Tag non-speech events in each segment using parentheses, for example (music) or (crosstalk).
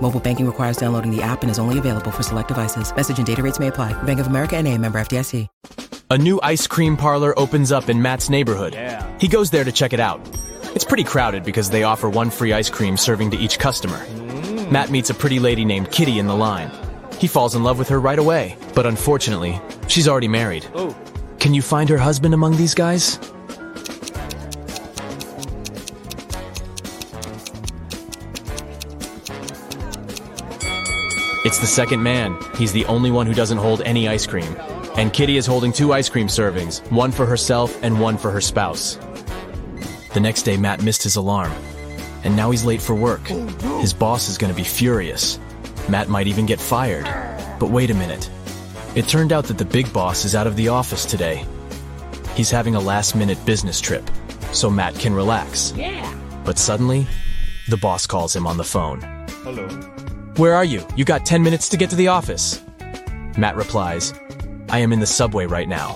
Mobile banking requires downloading the app and is only available for select devices. Message and data rates may apply. Bank of America and a member FDIC. A new ice cream parlor opens up in Matt's neighborhood. Yeah. He goes there to check it out. It's pretty crowded because they offer one free ice cream serving to each customer. Mm. Matt meets a pretty lady named Kitty in the line. He falls in love with her right away, but unfortunately, she's already married. Oh. Can you find her husband among these guys? It's the second man. He's the only one who doesn't hold any ice cream. And Kitty is holding two ice cream servings, one for herself and one for her spouse. The next day, Matt missed his alarm. And now he's late for work. His boss is going to be furious. Matt might even get fired. But wait a minute. It turned out that the big boss is out of the office today. He's having a last minute business trip, so Matt can relax. Yeah. But suddenly, the boss calls him on the phone. Hello. Where are you? You got 10 minutes to get to the office. Matt replies, I am in the subway right now.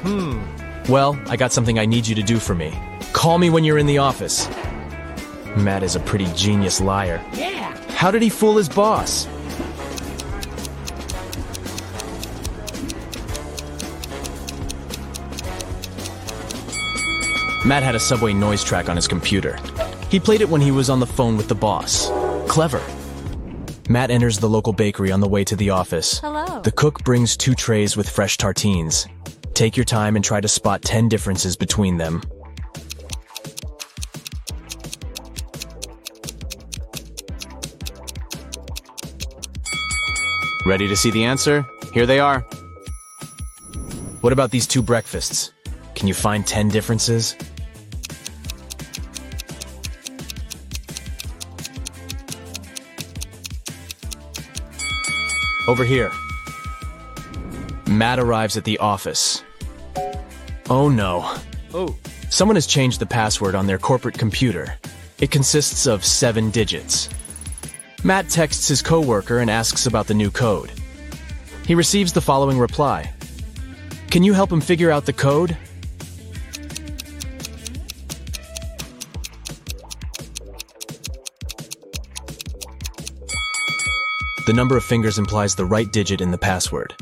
Hmm. Well, I got something I need you to do for me. Call me when you're in the office. Matt is a pretty genius liar. Yeah. How did he fool his boss? Matt had a subway noise track on his computer. He played it when he was on the phone with the boss. Clever. Matt enters the local bakery on the way to the office. Hello. The cook brings two trays with fresh tartines. Take your time and try to spot 10 differences between them. Ready to see the answer? Here they are. What about these two breakfasts? Can you find 10 differences? Over here. Matt arrives at the office. Oh no. Oh. Someone has changed the password on their corporate computer. It consists of seven digits. Matt texts his coworker and asks about the new code. He receives the following reply. Can you help him figure out the code? Number of fingers implies the right digit in the password.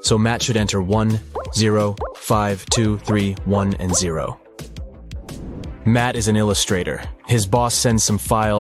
So Matt should enter 1, 0, 5, 2, 3, 1, and 0. Matt is an illustrator. His boss sends some file.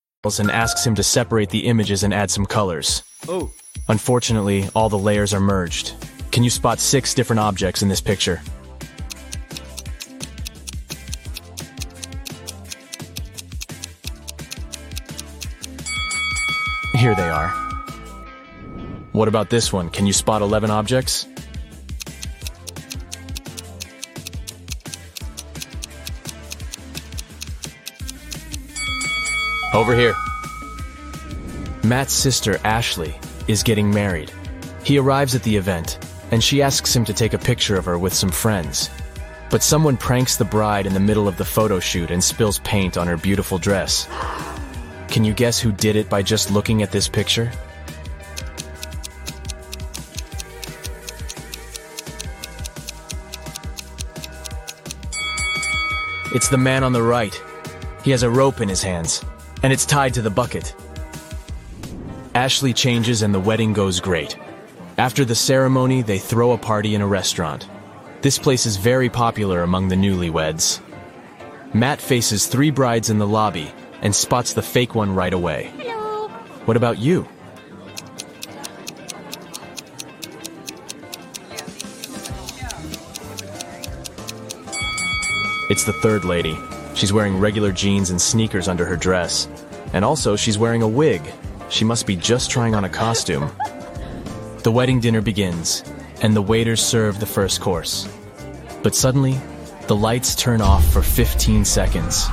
and asks him to separate the images and add some colors. Oh. Unfortunately, all the layers are merged. Can you spot six different objects in this picture? Here they are. What about this one? Can you spot 11 objects? Over here. Matt's sister, Ashley, is getting married. He arrives at the event, and she asks him to take a picture of her with some friends. But someone pranks the bride in the middle of the photo shoot and spills paint on her beautiful dress. Can you guess who did it by just looking at this picture? It's the man on the right. He has a rope in his hands and it's tied to the bucket. Ashley changes and the wedding goes great. After the ceremony, they throw a party in a restaurant. This place is very popular among the newlyweds. Matt faces three brides in the lobby and spots the fake one right away. Hello. What about you? It's the third lady. She's wearing regular jeans and sneakers under her dress. And also, she's wearing a wig. She must be just trying on a costume. The wedding dinner begins, and the waiters serve the first course. But suddenly, the lights turn off for 15 seconds.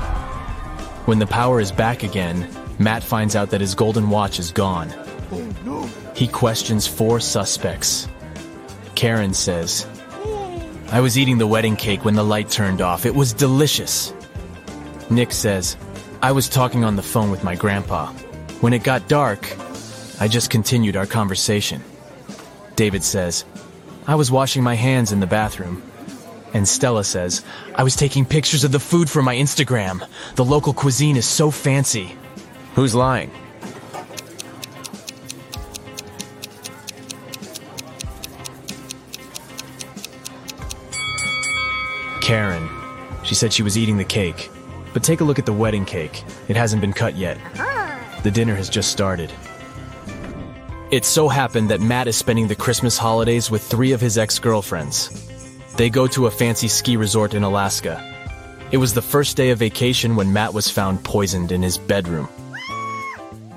When the power is back again, Matt finds out that his golden watch is gone. He questions four suspects. Karen says, I was eating the wedding cake when the light turned off. It was delicious. Nick says, I was talking on the phone with my grandpa. When it got dark, I just continued our conversation. David says, I was washing my hands in the bathroom. And Stella says, I was taking pictures of the food for my Instagram. The local cuisine is so fancy. Who's lying? Karen. She said she was eating the cake. But take a look at the wedding cake. It hasn't been cut yet. The dinner has just started. It so happened that Matt is spending the Christmas holidays with three of his ex girlfriends. They go to a fancy ski resort in Alaska. It was the first day of vacation when Matt was found poisoned in his bedroom.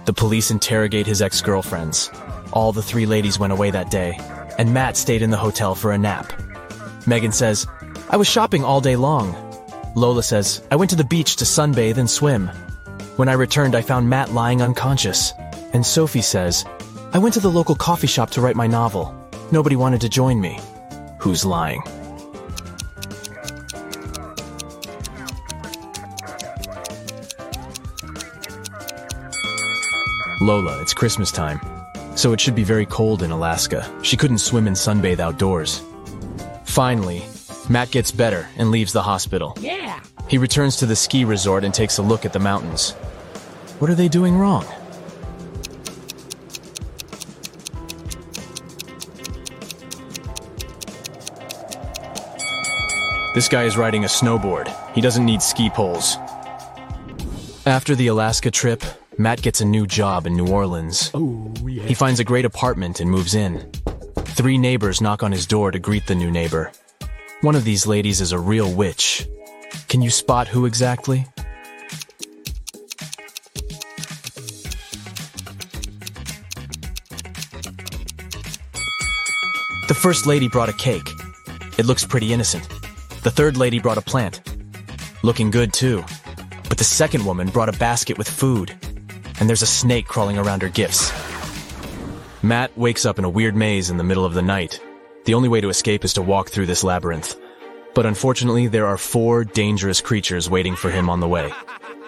The police interrogate his ex girlfriends. All the three ladies went away that day, and Matt stayed in the hotel for a nap. Megan says, I was shopping all day long. Lola says, I went to the beach to sunbathe and swim. When I returned, I found Matt lying unconscious. And Sophie says, I went to the local coffee shop to write my novel. Nobody wanted to join me. Who's lying? Lola, it's Christmas time. So it should be very cold in Alaska. She couldn't swim and sunbathe outdoors. Finally, Matt gets better and leaves the hospital. Yeah. He returns to the ski resort and takes a look at the mountains. What are they doing wrong? This guy is riding a snowboard. He doesn't need ski poles. After the Alaska trip, Matt gets a new job in New Orleans. Oh, yeah. He finds a great apartment and moves in. Three neighbors knock on his door to greet the new neighbor. One of these ladies is a real witch. Can you spot who exactly? The first lady brought a cake. It looks pretty innocent. The third lady brought a plant. Looking good too. But the second woman brought a basket with food. And there's a snake crawling around her gifts. Matt wakes up in a weird maze in the middle of the night. The only way to escape is to walk through this labyrinth. But unfortunately, there are four dangerous creatures waiting for him on the way.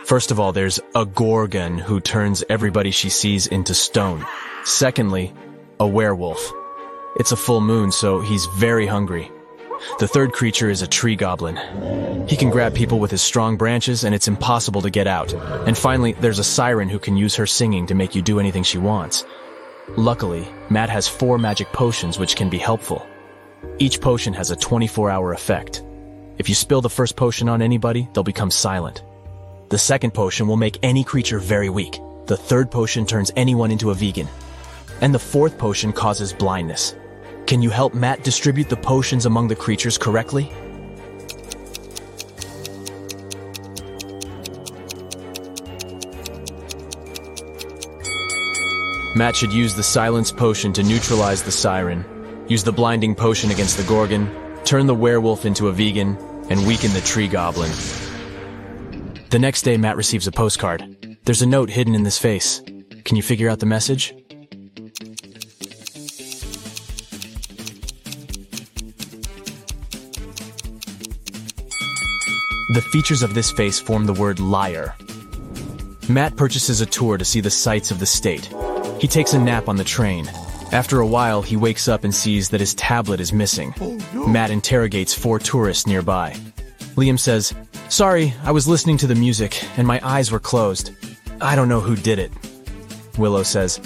First of all, there's a Gorgon who turns everybody she sees into stone. Secondly, a werewolf. It's a full moon, so he's very hungry. The third creature is a tree goblin. He can grab people with his strong branches, and it's impossible to get out. And finally, there's a siren who can use her singing to make you do anything she wants. Luckily, Matt has four magic potions which can be helpful. Each potion has a 24 hour effect. If you spill the first potion on anybody, they'll become silent. The second potion will make any creature very weak. The third potion turns anyone into a vegan. And the fourth potion causes blindness. Can you help Matt distribute the potions among the creatures correctly? Matt should use the silence potion to neutralize the siren, use the blinding potion against the Gorgon, turn the werewolf into a vegan, and weaken the tree goblin. The next day, Matt receives a postcard. There's a note hidden in this face. Can you figure out the message? The features of this face form the word liar. Matt purchases a tour to see the sights of the state. He takes a nap on the train. After a while, he wakes up and sees that his tablet is missing. Matt interrogates four tourists nearby. Liam says, Sorry, I was listening to the music and my eyes were closed. I don't know who did it. Willow says,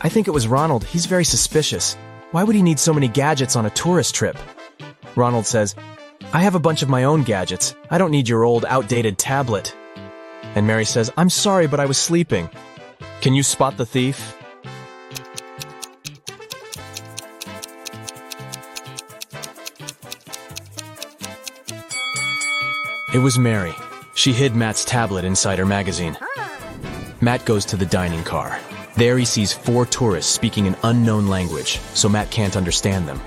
I think it was Ronald. He's very suspicious. Why would he need so many gadgets on a tourist trip? Ronald says, I have a bunch of my own gadgets. I don't need your old, outdated tablet. And Mary says, I'm sorry, but I was sleeping. Can you spot the thief? It was Mary. She hid Matt's tablet inside her magazine. Matt goes to the dining car. There he sees four tourists speaking an unknown language, so Matt can't understand them.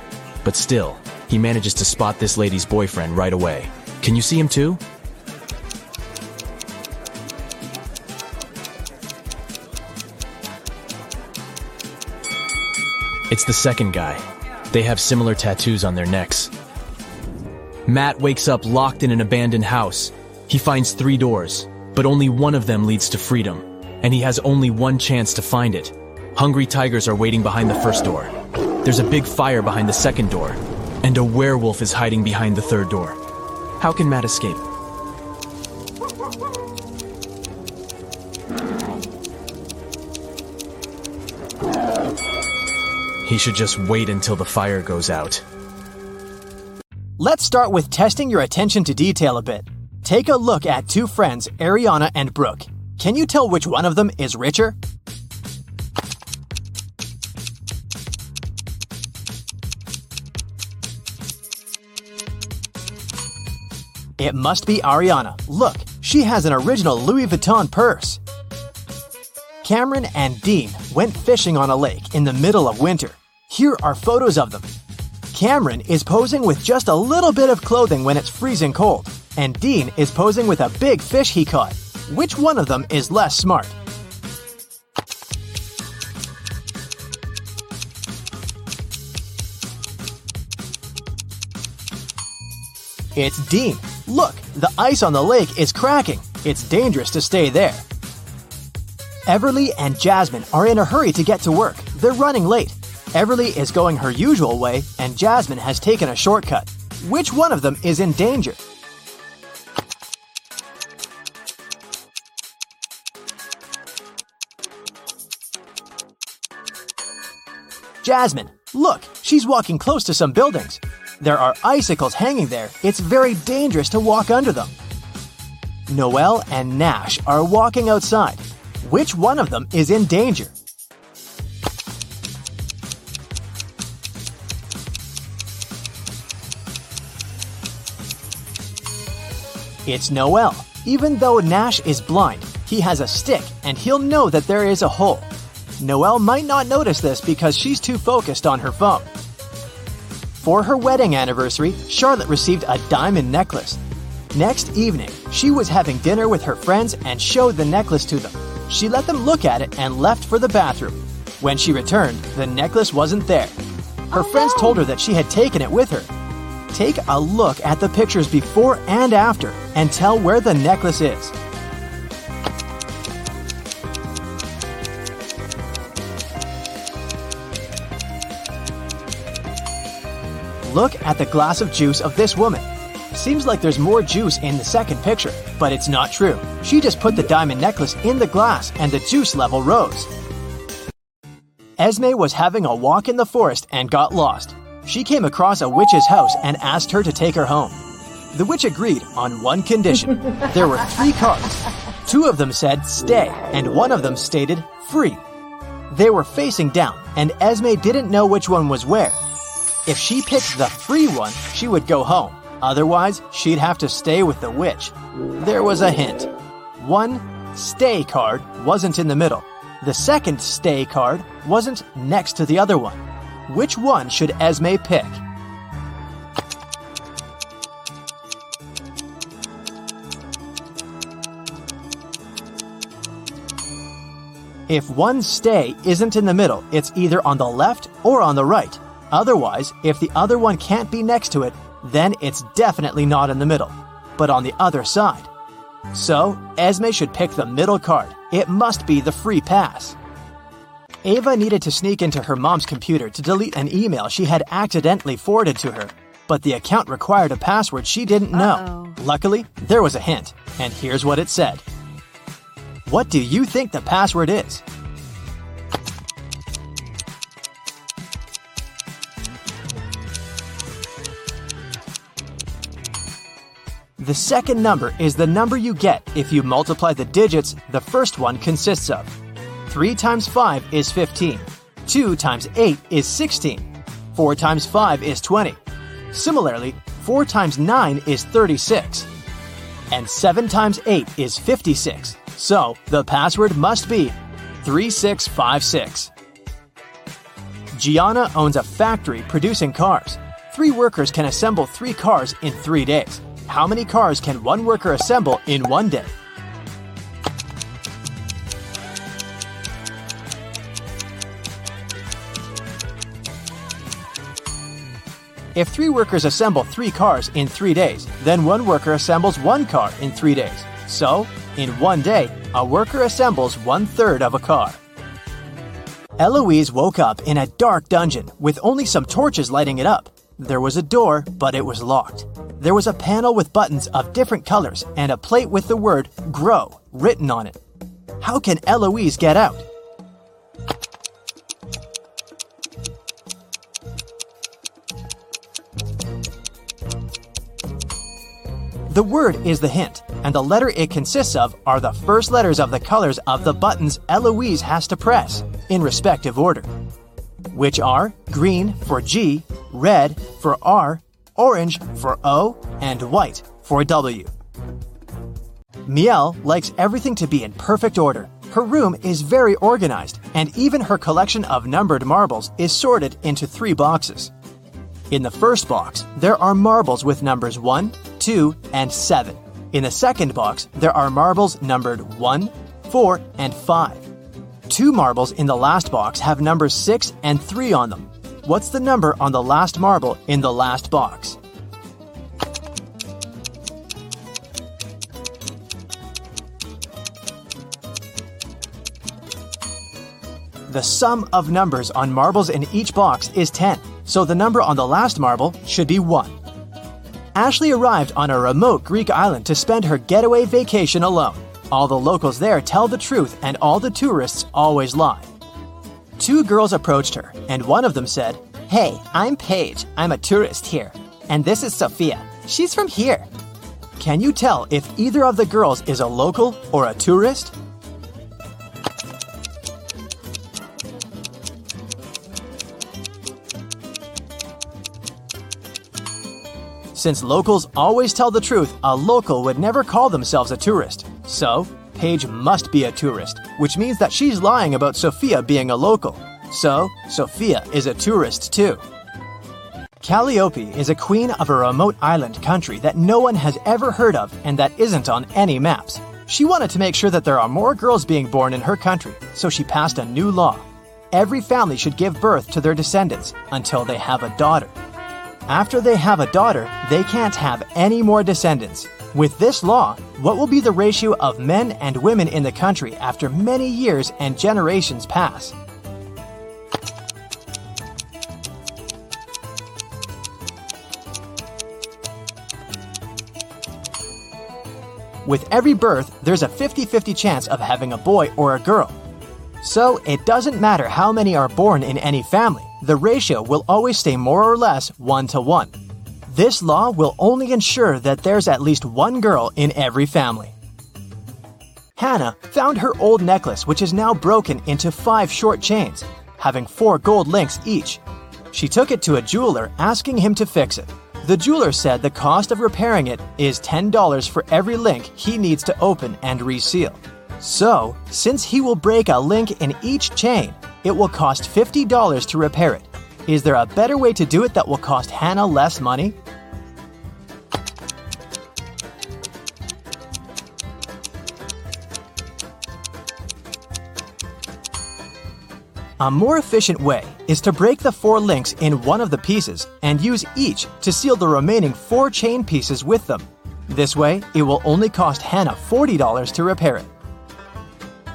But still, he manages to spot this lady's boyfriend right away. Can you see him too? It's the second guy. They have similar tattoos on their necks. Matt wakes up locked in an abandoned house. He finds three doors, but only one of them leads to freedom, and he has only one chance to find it. Hungry tigers are waiting behind the first door. There's a big fire behind the second door, and a werewolf is hiding behind the third door. How can Matt escape? He should just wait until the fire goes out. Let's start with testing your attention to detail a bit. Take a look at two friends, Ariana and Brooke. Can you tell which one of them is richer? It must be Ariana. Look, she has an original Louis Vuitton purse. Cameron and Dean went fishing on a lake in the middle of winter. Here are photos of them. Cameron is posing with just a little bit of clothing when it's freezing cold, and Dean is posing with a big fish he caught. Which one of them is less smart? It's Dean. Look, the ice on the lake is cracking. It's dangerous to stay there. Everly and Jasmine are in a hurry to get to work. They're running late. Everly is going her usual way, and Jasmine has taken a shortcut. Which one of them is in danger? Jasmine, look, she's walking close to some buildings. There are icicles hanging there. It's very dangerous to walk under them. Noel and Nash are walking outside. Which one of them is in danger? It's Noel. Even though Nash is blind, he has a stick and he'll know that there is a hole. Noel might not notice this because she's too focused on her phone. For her wedding anniversary, Charlotte received a diamond necklace. Next evening, she was having dinner with her friends and showed the necklace to them. She let them look at it and left for the bathroom. When she returned, the necklace wasn't there. Her oh, friends told her that she had taken it with her. Take a look at the pictures before and after and tell where the necklace is. Look at the glass of juice of this woman. Seems like there's more juice in the second picture, but it's not true. She just put the diamond necklace in the glass and the juice level rose. Esme was having a walk in the forest and got lost. She came across a witch's house and asked her to take her home. The witch agreed on one condition. (laughs) There were three cards. Two of them said stay, and one of them stated free. They were facing down, and Esme didn't know which one was where. If she picked the free one, she would go home. Otherwise, she'd have to stay with the witch. There was a hint. One stay card wasn't in the middle. The second stay card wasn't next to the other one. Which one should Esme pick? If one stay isn't in the middle, it's either on the left or on the right. Otherwise, if the other one can't be next to it, then it's definitely not in the middle, but on the other side. So, Esme should pick the middle card. It must be the free pass. Ava needed to sneak into her mom's computer to delete an email she had accidentally forwarded to her. but the account required a password she didn't know. Luckily, there was a hint, and here's what it said. What do you think the password is? The second number is the number you get if you multiply the digits the first one consists of. 3 times 5 is 15. 2 times 8 is 16. 4 times 5 is 20. Similarly, 4 times 9 is 36. And 7 times 8 is 56. So, the password must be 3656. Gianna owns a factory producing cars. Three workers can assemble three cars in three days. How many cars can one worker assemble in one day? If three workers assemble three cars in three days, then one worker assembles one car in three days. So, in one day, a worker assembles one third of a car. Eloise woke up in a dark dungeon with only some torches lighting it up. There was a door, but it was locked. There was a panel with buttons of different colors and a plate with the word GROW written on it. How can Eloise get out? The word is the hint, and the letter it consists of are the first letters of the colors of the buttons Eloise has to press, in respective order, which are green for G, red for R, orange for O, and white for W. Miel likes everything to be in perfect order. Her room is very organized, and even her collection of numbered marbles is sorted into three boxes. In the first box, there are marbles with numbers 1, 2, and 7. In the second box, there are marbles numbered 1, 4, and 5. Two marbles in the last box have numbers 6 and 3 on them. What's the number on the last marble in the last box? The sum of numbers on marbles in each box is 10, so the number on the last marble should be 1. Ashley arrived on a remote Greek island to spend her getaway vacation alone. All the locals there tell the truth and all the tourists always lie. Two girls approached her, and one of them said, Hey, I'm Paige. I'm a tourist here. And this is Sophia. She's from here. Can you tell if either of the girls is a local or a tourist? Since locals always tell the truth, a local would never call themselves a tourist. So, Paige must be a tourist, which means that she's lying about Sophia being a local. So, Sophia is a tourist too. Calliope is a queen of a remote island country that no one has ever heard of and that isn't on any maps. She wanted to make sure that there are more girls being born in her country, so she passed a new law. Every family should give birth to their descendants until they have a daughter. After they have a daughter, they can't have any more descendants. With this law, what will be the ratio of men and women in the country after many years and generations pass? With every birth, there's a 50 50 chance of having a boy or a girl. So, it doesn't matter how many are born in any family, the ratio will always stay more or less 1 to 1. This law will only ensure that there's at least one girl in every family. Hannah found her old necklace, which is now broken into five short chains, having four gold links each. She took it to a jeweler, asking him to fix it. The jeweler said the cost of repairing it is $10 for every link he needs to open and reseal. So, since he will break a link in each chain, it will cost $50 to repair it. Is there a better way to do it that will cost Hannah less money? A more efficient way is to break the four links in one of the pieces and use each to seal the remaining four chain pieces with them. This way, it will only cost Hannah $40 to repair it.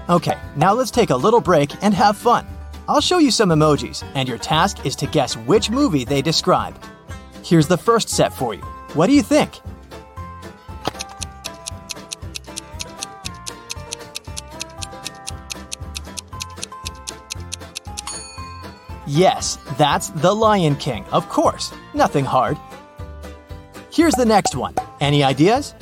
Okay, now let's take a little break and have fun. I'll show you some emojis, and your task is to guess which movie they describe. Here's the first set for you. What do you think? Yes, that's The Lion King, of course. Nothing hard. Here's the next one. Any ideas?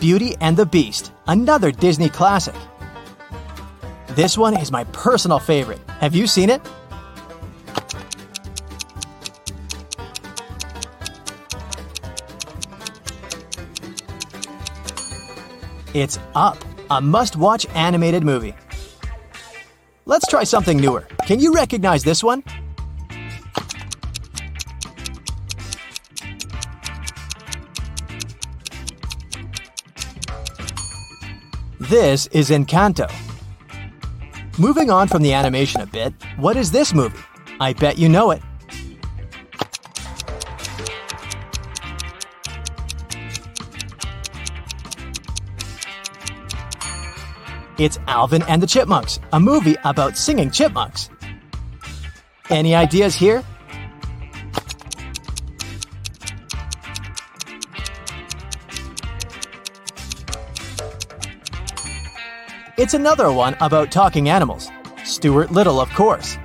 Beauty and the Beast, another Disney classic. This one is my personal favorite. Have you seen it? It's Up, a must watch animated movie. Let's try something newer. Can you recognize this one? This is Encanto. Moving on from the animation a bit, what is this movie? I bet you know it. It's Alvin and the Chipmunks, a movie about singing chipmunks. Any ideas here? It's another one about talking animals. Stuart Little, of course.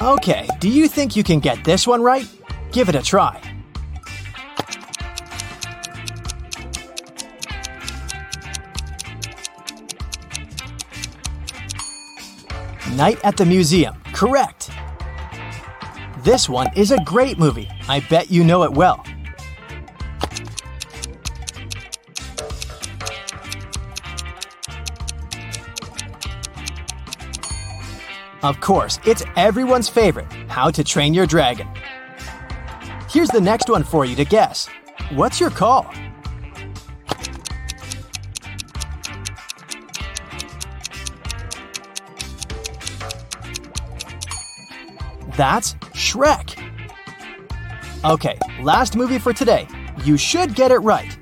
Okay, do you think you can get this one right? Give it a try. Night at the Museum. Correct. This one is a great movie. I bet you know it well. Of course, it's everyone's favorite How to Train Your Dragon. Here's the next one for you to guess. What's your call? That's Shrek. Okay, last movie for today. You should get it right.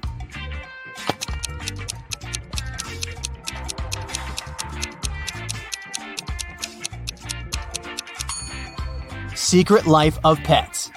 Secret Life of Pets.